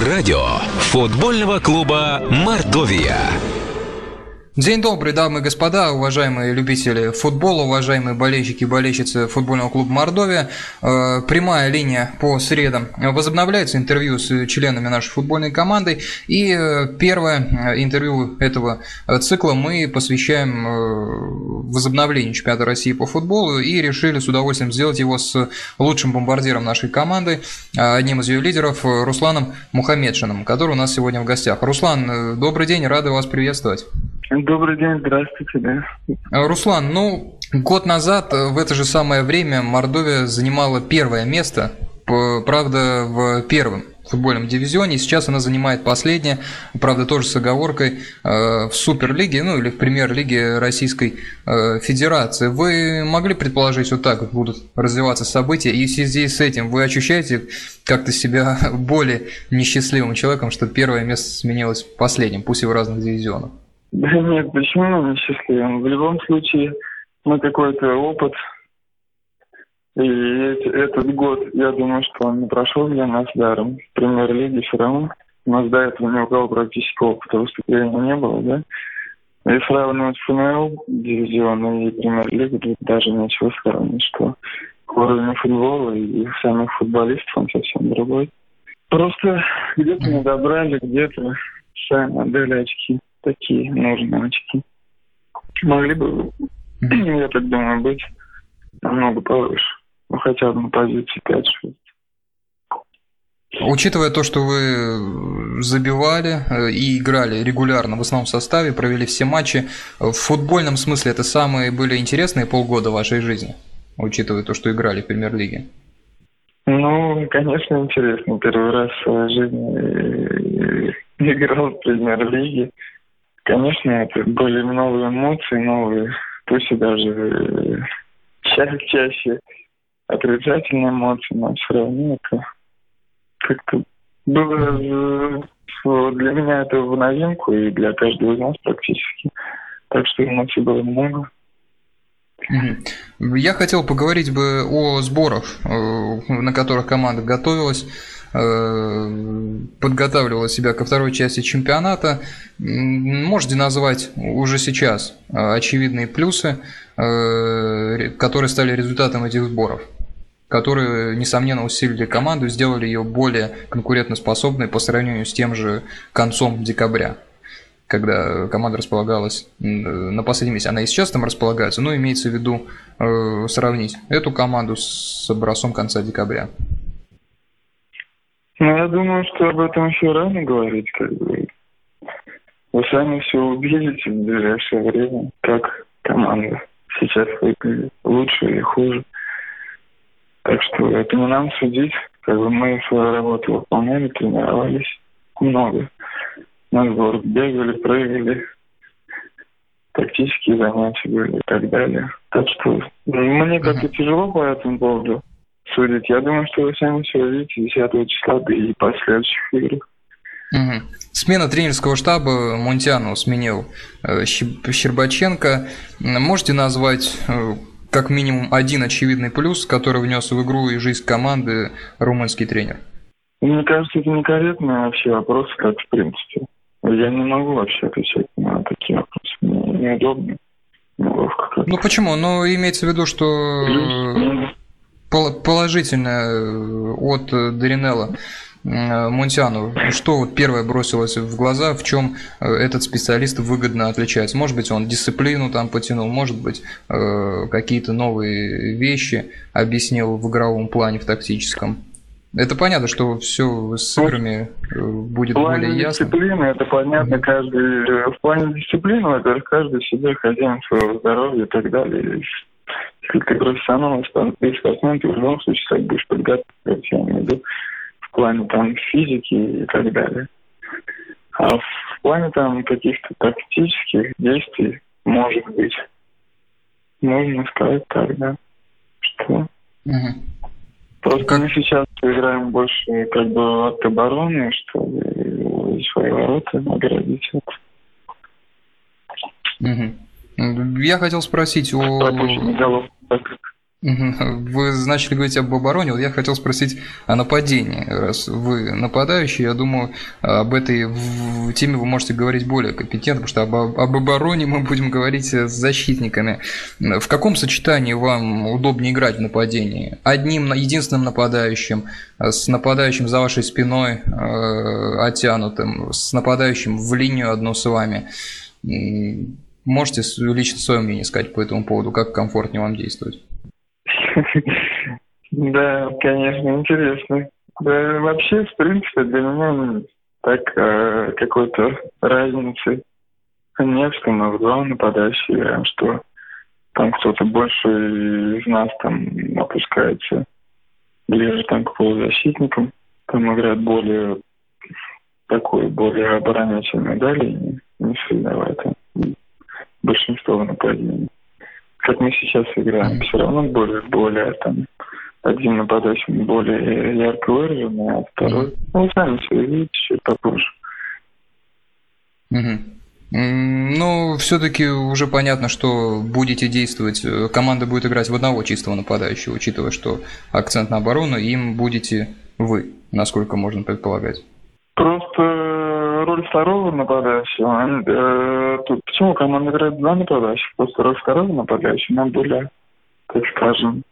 Радио футбольного клуба «Мордовия». День добрый, дамы и господа, уважаемые любители футбола, уважаемые болельщики и болельщицы футбольного клуба «Мордовия». Э, прямая линия по средам. Возобновляется интервью с членами нашей футбольной команды. И э, первое э, интервью этого цикла мы посвящаем возобновлению чемпионата России по футболу. И решили с удовольствием сделать его с лучшим бомбардиром нашей команды, одним из ее лидеров, Русланом Мухамедшиным, который у нас сегодня в гостях. Руслан, добрый день, рады вас приветствовать. Добрый день, здравствуйте, да. Э, Руслан, ну, год назад э, в это же самое время Мордовия занимала первое место, правда, в первом футбольном дивизионе. Сейчас она занимает последнее, правда, тоже с оговоркой э, в Суперлиге, ну или в Премьер-лиге Российской Федерации. Вы могли предположить, вот так будут развиваться события, и в связи с этим вы ощущаете как-то себя более несчастливым человеком, что первое место сменилось последним, пусть и в разных дивизионах? Да нет, почему мы счастливым? В любом случае, мы какой-то опыт. И этот год, я думаю, что он не прошел для нас даром. В премьер-лиге все равно. У нас до этого ни у кого практически опыта выступления не было, да? И сравнивать ФНЛ, дивизион и премьер-лигу тут даже нечего сравнивать, что уровень футбола и самих футболистов он совсем другой. Просто где-то не добрали, где-то сами отдали очки такие нужные очки. Могли бы, я так думаю, быть намного повыше. Ну, хотя бы на позиции 5-6. Учитывая то, что вы забивали э, и играли регулярно в основном составе, провели все матчи, в футбольном смысле это самые были интересные полгода вашей жизни, учитывая то, что играли в премьер-лиге? Ну, конечно, интересно. Первый раз в своей жизни играл в премьер-лиге. Конечно, это были новые эмоции, новые, пусть и даже э, чаще, чаще отрицательные эмоции, но все равно это как-то было э, для меня это в новинку и для каждого из нас практически. Так что эмоций было много. Я хотел поговорить бы о сборах, э, на которых команда готовилась. Э, подготавливала себя ко второй части чемпионата. Можете назвать уже сейчас э, очевидные плюсы, э, которые стали результатом этих сборов? которые, несомненно, усилили команду, сделали ее более конкурентоспособной по сравнению с тем же концом декабря, когда команда располагалась на последнем месте. Она и сейчас там располагается, но имеется в виду э, сравнить эту команду с образцом конца декабря. Ну, я думаю, что об этом еще рано говорить, как бы. Вы сами все увидите в ближайшее время, как команда сейчас выглядит, лучше или хуже. Так что это не нам судить. Как бы мы свою работу выполняли, тренировались много. На сбор бегали, прыгали, тактические занятия были и так далее. Так что мне как-то тяжело по этому поводу судить. Я думаю, что вы сами все увидите 10 числа да и последующих играх. Угу. Смена тренерского штаба Мунтяну сменил э, Щербаченко. Можете назвать э, как минимум один очевидный плюс, который внес в игру и жизнь команды румынский тренер? Мне кажется, это некорректный вообще вопрос, как в принципе. Я не могу вообще отвечать на такие вопросы. Мне неудобно. Неловко как Ну почему? Ну имеется в виду, что положительное э, от Даринелла э, Мунтиану, что вот первое бросилось в глаза, в чем э, этот специалист выгодно отличается? Может быть, он дисциплину там потянул, может быть, какие-то новые вещи объяснил в игровом плане, в тактическом. Это понятно, что все с играми будет в плане более ясно. дисциплины это понятно, каждый в плане дисциплины, во-первых, каждый себе хозяин своего здоровья и так далее если ты профессионал, ты спортсмен, ты в любом случае как будешь подготовиться, я имею в виду, в плане там физики и так далее. А в плане там каких-то тактических действий, может быть, можно сказать так, да, что угу. просто как... мы сейчас играем больше как бы от обороны, чтобы свои ворота оградить Угу. Я хотел спросить о... Вы начали говорить об обороне, вот я хотел спросить о нападении. Раз вы нападающий, я думаю, об этой теме вы можете говорить более компетентно, потому что об, об обороне мы будем говорить с защитниками. В каком сочетании вам удобнее играть в нападении? Одним, единственным нападающим, с нападающим за вашей спиной э, оттянутым, с нападающим в линию одну с вами? Можете лично свое мнение сказать по этому поводу, как комфортнее вам действовать? Да, конечно, интересно. Да, вообще, в принципе, для меня так э, какой-то разницы нет, что мы вдвоем нападающие играем, что там кто-то больше из нас там опускается ближе там к полузащитникам, там играет более такой, более оборонительный, да, линии, не сильновато. Большинство нападений как мы сейчас играем, все равно более, более там, один нападающий более ярко выраженный, а второй, ну, вы сами все видите, чуть попозже. Угу. Ну, все-таки уже понятно, что будете действовать, э, команда будет играть в одного чистого нападающего, учитывая, что акцент на оборону, им будете вы, насколько можно предполагать. Просто роль второго нападающего. Э, тут, почему команда играет два нападающих? Просто роль второго нападающего, она более, так скажем,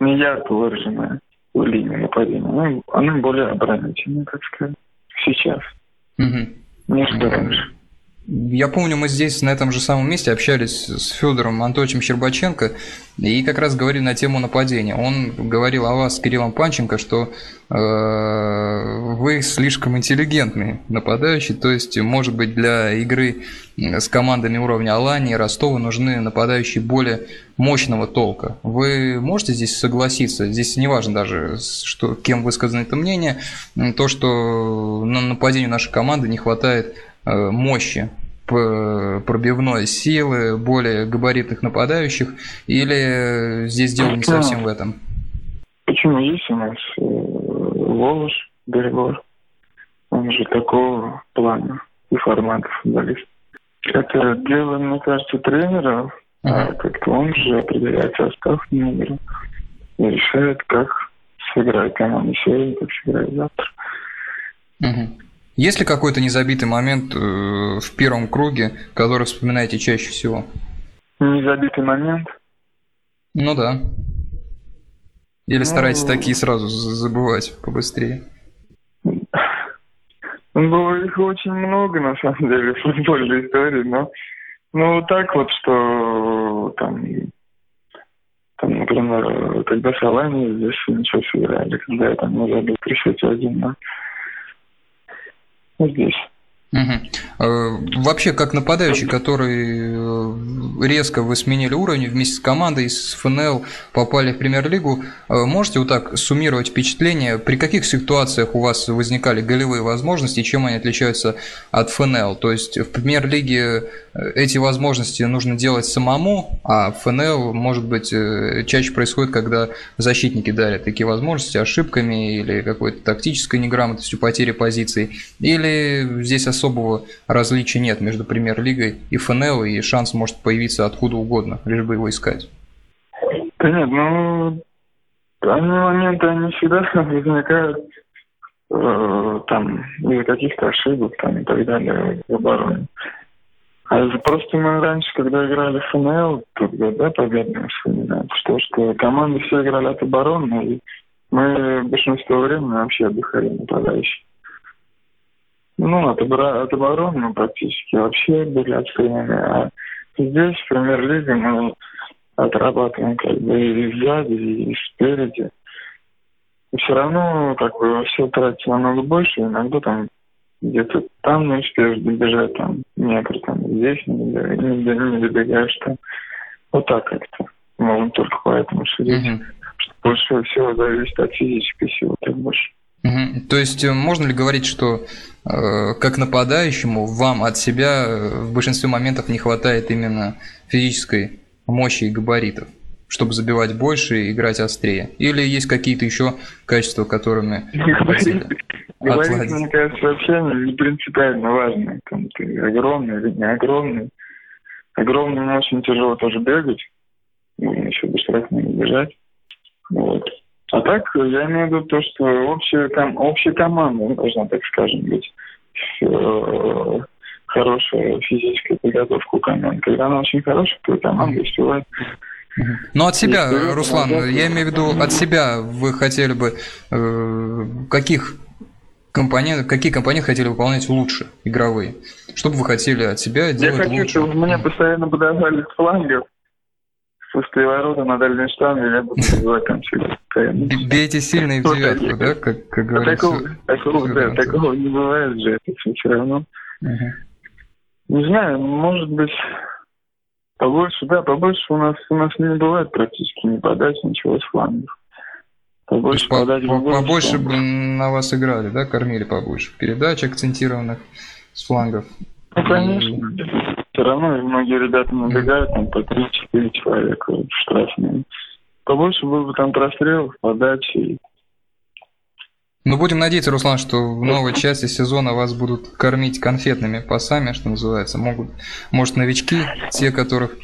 не ярко выраженная в линии нападения. Ну, она более оборонительная, так сказать, сейчас. Угу. Нежели раньше. Я помню, мы здесь на этом же самом месте общались с Федором Анатольевичем Щербаченко и как раз говорили на тему нападения. Он говорил о вас с Кириллом Панченко, что э, вы слишком интеллигентный нападающий, то есть, может быть, для игры с командами уровня Алании и Ростова нужны нападающие более мощного толка. Вы можете здесь согласиться? Здесь не важно даже, что, кем высказано это мнение, то, что на нападению нашей команды не хватает мощи пробивной силы, более габаритных нападающих, или здесь дело не совсем в этом? Почему есть у нас э, Волош, Берегор, он же такого плана и формата футболист. Это дело, мне кажется, тренера, а как-то он же определяет состав номера и решает, как сыграть команда сегодня, как сыграть завтра. Угу. Есть ли какой-то незабитый момент э, в первом круге, который вспоминаете чаще всего? Незабитый момент? Ну да. Или ну... стараетесь такие сразу забывать побыстрее? Было их очень много, на самом деле, в футбольной истории, но ну, так вот, что там, там например, когда с Алани здесь ничего сыграли, когда я там не забил при счете один, но здесь. Угу. Вообще, как нападающий, который э, резко вы сменили уровень вместе с командой с ФНЛ попали в премьер-лигу, э, можете вот так суммировать впечатления, при каких ситуациях у вас возникали голевые возможности чем они отличаются от ФНЛ? То есть в премьер-лиге эти возможности нужно делать самому, а ФНЛ, может быть, чаще происходит, когда защитники дарят такие возможности ошибками или какой-то тактической неграмотностью, потери позиций, или здесь особого различия нет между премьер-лигой и ФНЛ, и шанс может появиться откуда угодно, лишь бы его искать. Да нет, ну, данные моменты, они всегда возникают э, там из-за каких-то ошибок там и так далее в обороне. А просто мы раньше, когда играли в ФНЛ, тут да, победные вспоминаем, что, что команды все играли от обороны, и мы большинство времени вообще отдыхали нападающие. Ну, от, от обороны практически вообще были отстреляны. А здесь, в премьер-лиге, мы отрабатываем как бы и сзади, и спереди. И все равно, как бы, все тратится намного больше, иногда там где-то там не успеешь добежать, там метр, там здесь не, не, не добегаешь, там. Вот так как-то. Можем только поэтому судить. Mm-hmm. Что больше всего зависит от физической силы, так больше. Угу. То есть э, можно ли говорить, что как нападающему вам от себя э, в большинстве моментов не хватает именно физической мощи и габаритов, чтобы забивать больше и играть острее? Или есть какие-то еще качества, которыми Габарит, мне кажется, вообще не принципиально важно. Там ты огромный или не огромный. Огромным очень тяжело тоже бегать. Нужно еще штрафные бежать. Вот. А так, я имею в виду то, что общая, ком- общая команда должна, так скажем, быть э, хорошая физическая подготовка у команды. Когда она очень хорошая, то команда успевает. Ну, от себя, Если Руслан, я имею в виду, от себя вы хотели бы э, каких компонентов, какие компоненты хотели выполнять лучше, игровые? Что бы вы хотели от себя Я делать хочу, лучше? чтобы мне постоянно с флангов, с пустые ворота на дальней штанге, я буду. Б- Бейте сильно и в девятку, да, как, как А говорится. такого, такого, да, такого не бывает же, это все равно. Мгм. Не знаю, может быть, побольше, да, побольше у нас у нас не бывает практически ни подач, ничего с флангов. Побольше по- подач по- побольше бы. бы на вас играли, да, кормили побольше. Передач акцентированных с флангов. Ну, конечно. Все равно многие ребята набегают там по 3-4 человека в штрафные. Побольше было бы там прострелов, подач и Ну, будем надеяться, Руслан, что в новой части сезона вас будут кормить конфетными пасами, что называется. Могут, может, новички, те, которых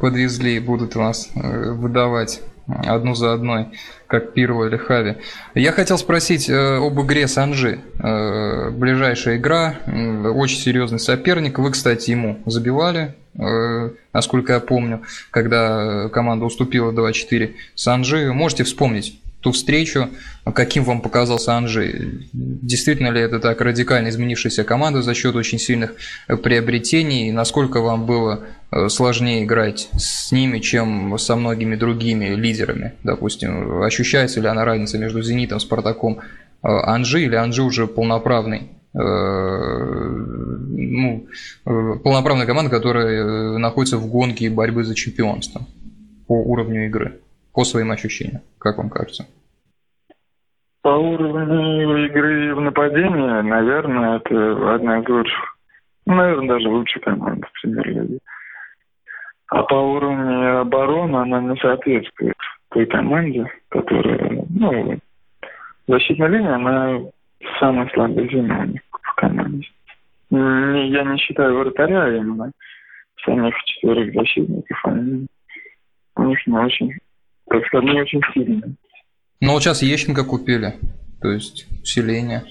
подвезли, будут вас э, выдавать одну за одной, как Пирло или Хави. Я хотел спросить э, об игре с Анжи. Э, ближайшая игра, м, очень серьезный соперник. Вы, кстати, ему забивали, э, насколько я помню, когда команда уступила 2-4 с Анжи. Можете вспомнить ту встречу, каким вам показался Анжи? Действительно ли это так радикально изменившаяся команда за счет очень сильных приобретений? Насколько вам было э, сложнее играть с ними, чем со многими другими лидерами? Допустим, ощущается ли она разница между «Зенитом», «Спартаком», э, Анжи или Анжи уже полноправный? э, ну, полноправная команда, которая находится в гонке борьбы за чемпионство по уровню игры, по своим ощущениям, как вам кажется? по уровню игры в нападении, наверное, это одна из лучших. Ну, наверное, даже лучшая команда в премьер-лиге. А по уровню обороны она не соответствует той команде, которая, ну, защитная линия, она самая слабая них в команде. Я не считаю вратаря, именно самих четверых защитников, они у них не очень, так сказать, не очень сильные. Ну, вот сейчас Ещенко купили, то есть усиление.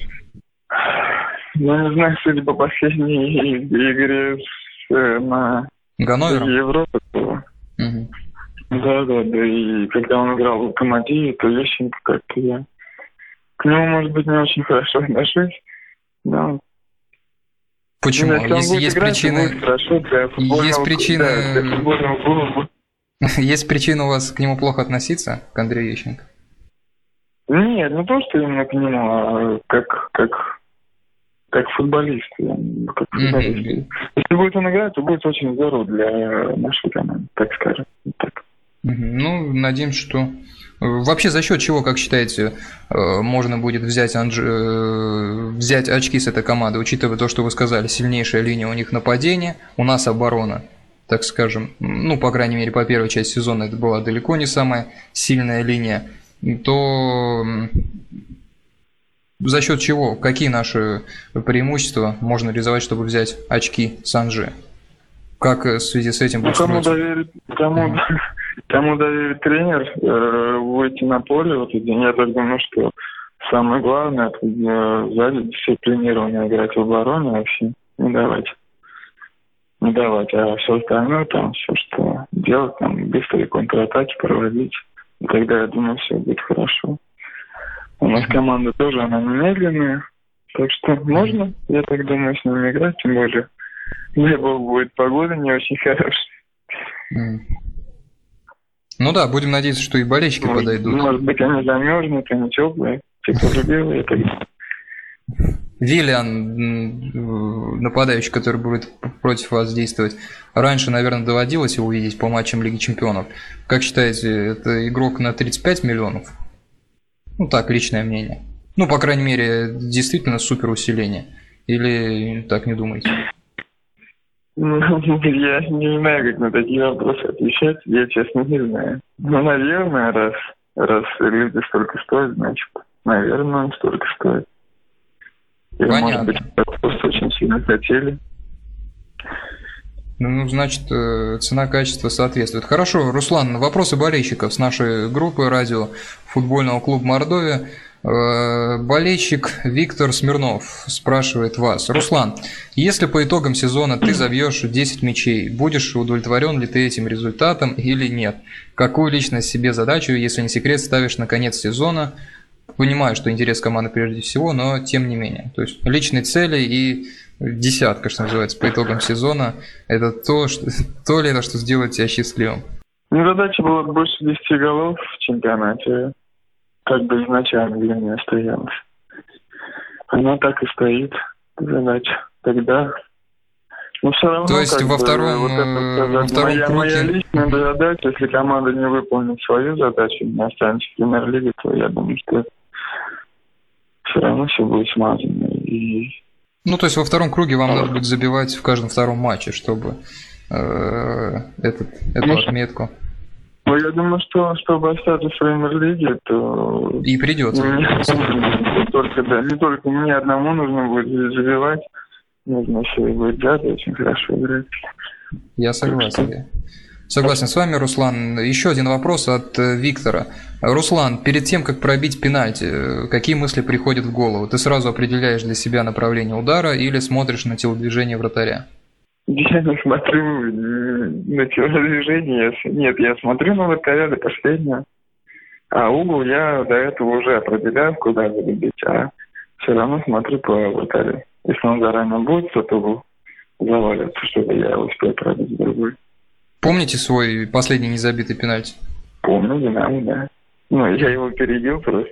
Я не знаю, судя по последней игре с, э, на Ганновером? Европе, Мгм. да, да, да. И когда он играл в Локомотиве, то Ещенко как-то я к нему, может быть, не очень хорошо отношусь. Но Почему? если он Есть, играть, причины, есть причины- да, для футбольного клуба. есть причины у вас к нему плохо относиться, к Андрею Ещенко? Нет, не то, что именно к нему, а как, как, как футболист. Как футболист. Если будет он играть, то будет очень здорово для нашей команды, так скажем. Так. Ну, надеемся, что... э, Вообще, за счет чего, как считаете, э, можно будет взять, Анж- э, взять очки с этой команды, учитывая то, что вы сказали, сильнейшая линия у них нападение, у нас оборона, так скажем, ну, по крайней мере, по первой части сезона это была далеко не самая сильная линия, то за счет чего, какие наши преимущества можно реализовать, чтобы взять очки с Анжи? Как э, в связи с этим Ну, кому строиться? доверит, кому, кому доверит тренер э, выйти на поле в этот день, я так думаю, что самое главное это э, сзади дисциплинированно играть в обороне вообще, не давать. Не давать, а все остальное там, все, что делать, там, быстрые контратаки проводить. И тогда, я думаю, все будет хорошо. У нас команда тоже, она немедленная, так что можно, я так думаю, с ними играть, тем более, дай бог, будет погода не очень хорошая. Ну да, будем надеяться, что и болельщики Может, подойдут. Может быть, они замерзнут, они теплые, теплолюбивые. Так... Виллиан, м, нападающий, который будет против вас действовать, раньше, наверное, доводилось его увидеть по матчам Лиги Чемпионов. Как считаете, это игрок на 35 миллионов? Ну так, личное мнение. Ну, по крайней мере, действительно супер усиление. Или так не думаете? Ну, Я не знаю, как на такие вопросы отвечать, я честно не знаю. Ну, наверное, раз, раз люди столько стоят, значит, наверное, он столько стоит. Или, Понятно. может быть, просто очень сильно хотели. Ну, значит, цена-качество соответствует. Хорошо, Руслан, вопросы болельщиков с нашей группы радио футбольного клуба Мордовия. Э, болельщик Виктор Смирнов спрашивает вас. Руслан, если по итогам сезона ты забьешь 10 мячей, будешь удовлетворен ли ты этим результатом или нет? Какую лично себе задачу, если не секрет, ставишь на конец сезона? Понимаю, что интерес команды прежде всего, но тем не менее. То есть личные цели и десятка, что называется, по итогам сезона, это то, что, то ли это, что сделает тебя счастливым. Ну, задача была больше 10 голов в чемпионате как бы изначально для меня стоялось. Она так и стоит, задача. Тогда но все равно, То есть во втором, вот это, э, во втором моя, круге... моя личная задача, если команда не выполнит свою задачу, не останется в премьер-лиге, то я думаю, что все равно все будет смазано. И... Ну, то есть во втором круге вам надо будет забивать в каждом втором матче, чтобы э, этот, эту Конечно. отметку ну, я думаю, что чтобы остаться в премьер-лиге, то... И придется. Не только, да, не только мне одному нужно будет забивать, нужно еще и будет Джада очень хорошо играть. Я согласен. Согласен с вами, Руслан. Еще один вопрос от э, Виктора. Руслан, перед тем, как пробить пенальти, э, какие мысли приходят в голову? Ты сразу определяешь для себя направление удара или смотришь на телодвижение вратаря? Я не смотрю на телодвижение. Нет, я смотрю на вратаря до последнего. А угол я до этого уже определяю, куда буду бить. А все равно смотрю по вратарю. Если он заранее будет, то угол завалится, чтобы я успел пробить другой. Помните свой последний незабитый пенальти? Помню, Динамо, да. Ну, я его перебил просто.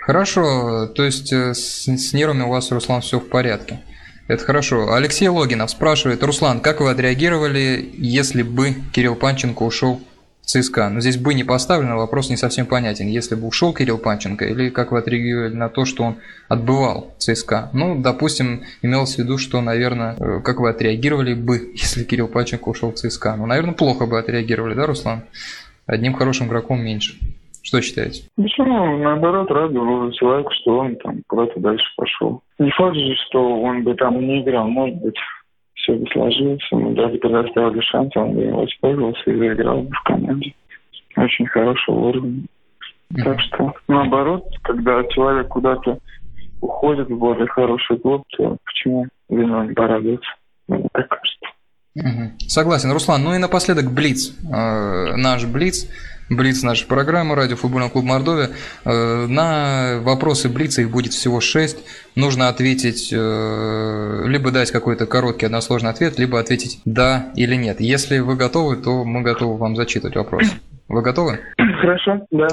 Хорошо, то есть э, с, с нервами у вас, Руслан, все в порядке. Это хорошо. Алексей Логинов спрашивает, Руслан, как вы отреагировали, если бы Кирилл Панченко ушел ЦСКА? Но здесь бы не поставлено, вопрос не совсем понятен. Если бы ушел Кирилл Панченко, или как вы отреагировали на то, что он отбывал ЦСКА? Ну, допустим, имелось в виду, что, наверное, э, как вы отреагировали бы, если Кирилл Панченко ушел в ЦСКА? Ну, наверное, плохо бы отреагировали, да, Руслан? Одним хорошим игроком меньше. Что считаете? Почему? Наоборот, радовал человеку, что он там куда-то дальше пошел. Не факт же, что он бы там не играл. Может быть, все бы сложилось. Ему даже предоставили шанс, он бы его воспользовался и заиграл бы в команде. Очень хорошего уровня. Mm-hmm. Так что, наоборот, когда человек куда-то уходит в более хороший клуб, то почему вино не порадоваться? Мне так кажется. Согласен, Руслан. Ну и напоследок Блиц. Э, наш Блиц Блиц нашей программы «Радио Футбольный клуб Мордовия». Э, на вопросы Блица их будет всего шесть. Нужно ответить, э, либо дать какой-то короткий односложный ответ, либо ответить «да» или «нет». Если вы готовы, то мы готовы вам зачитывать вопрос. Вы готовы? Хорошо, да.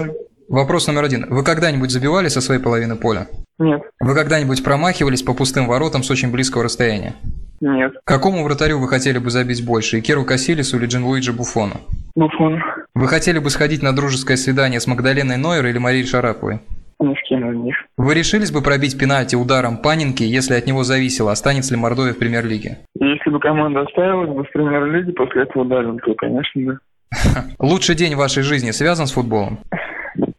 Вопрос номер один. Вы когда-нибудь забивали со своей половины поля? Нет. Вы когда-нибудь промахивались по пустым воротам с очень близкого расстояния? Нет. Какому вратарю вы хотели бы забить больше, Икеру Кассилису или Джинлуиджи Буфону? Буфон. Вы хотели бы сходить на дружеское свидание с Магдаленой Нойер или Марией Шараповой? Ни с кем из них. Вы решились бы пробить пенальти ударом Панинки, если от него зависело, останется ли Мордовия в премьер-лиге? Если бы команда оставилась бы в премьер-лиге, после этого ударил, то, конечно, да. Лучший день вашей жизни связан с футболом?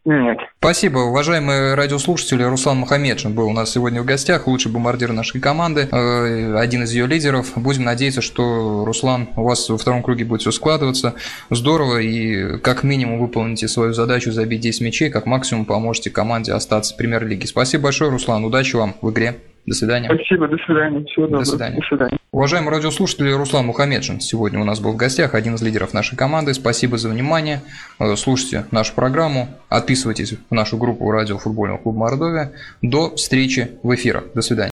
Нет. Спасибо, уважаемые радиослушатели. Руслан Мухаммедшин был у нас сегодня в гостях, лучший бомбардир нашей команды, э, один из ее лидеров. Будем надеяться, что, Руслан, у вас во втором круге будет все складываться. Здорово, и как минимум выполните свою задачу забить 10 мячей, как максимум поможете команде остаться в премьер-лиге. Спасибо большое, Руслан. Удачи вам в игре. До свидания. Спасибо, до свидания. Всего доброго. До свидания. До свидания. Уважаемые радиослушатели, Руслан Мухаммеджин сегодня у нас был в гостях, один из лидеров нашей команды. Спасибо за внимание. Э, слушайте нашу программу, отписывайтесь в нашу группу радио футбольного клуба Мордовия. До встречи в эфирах. До свидания.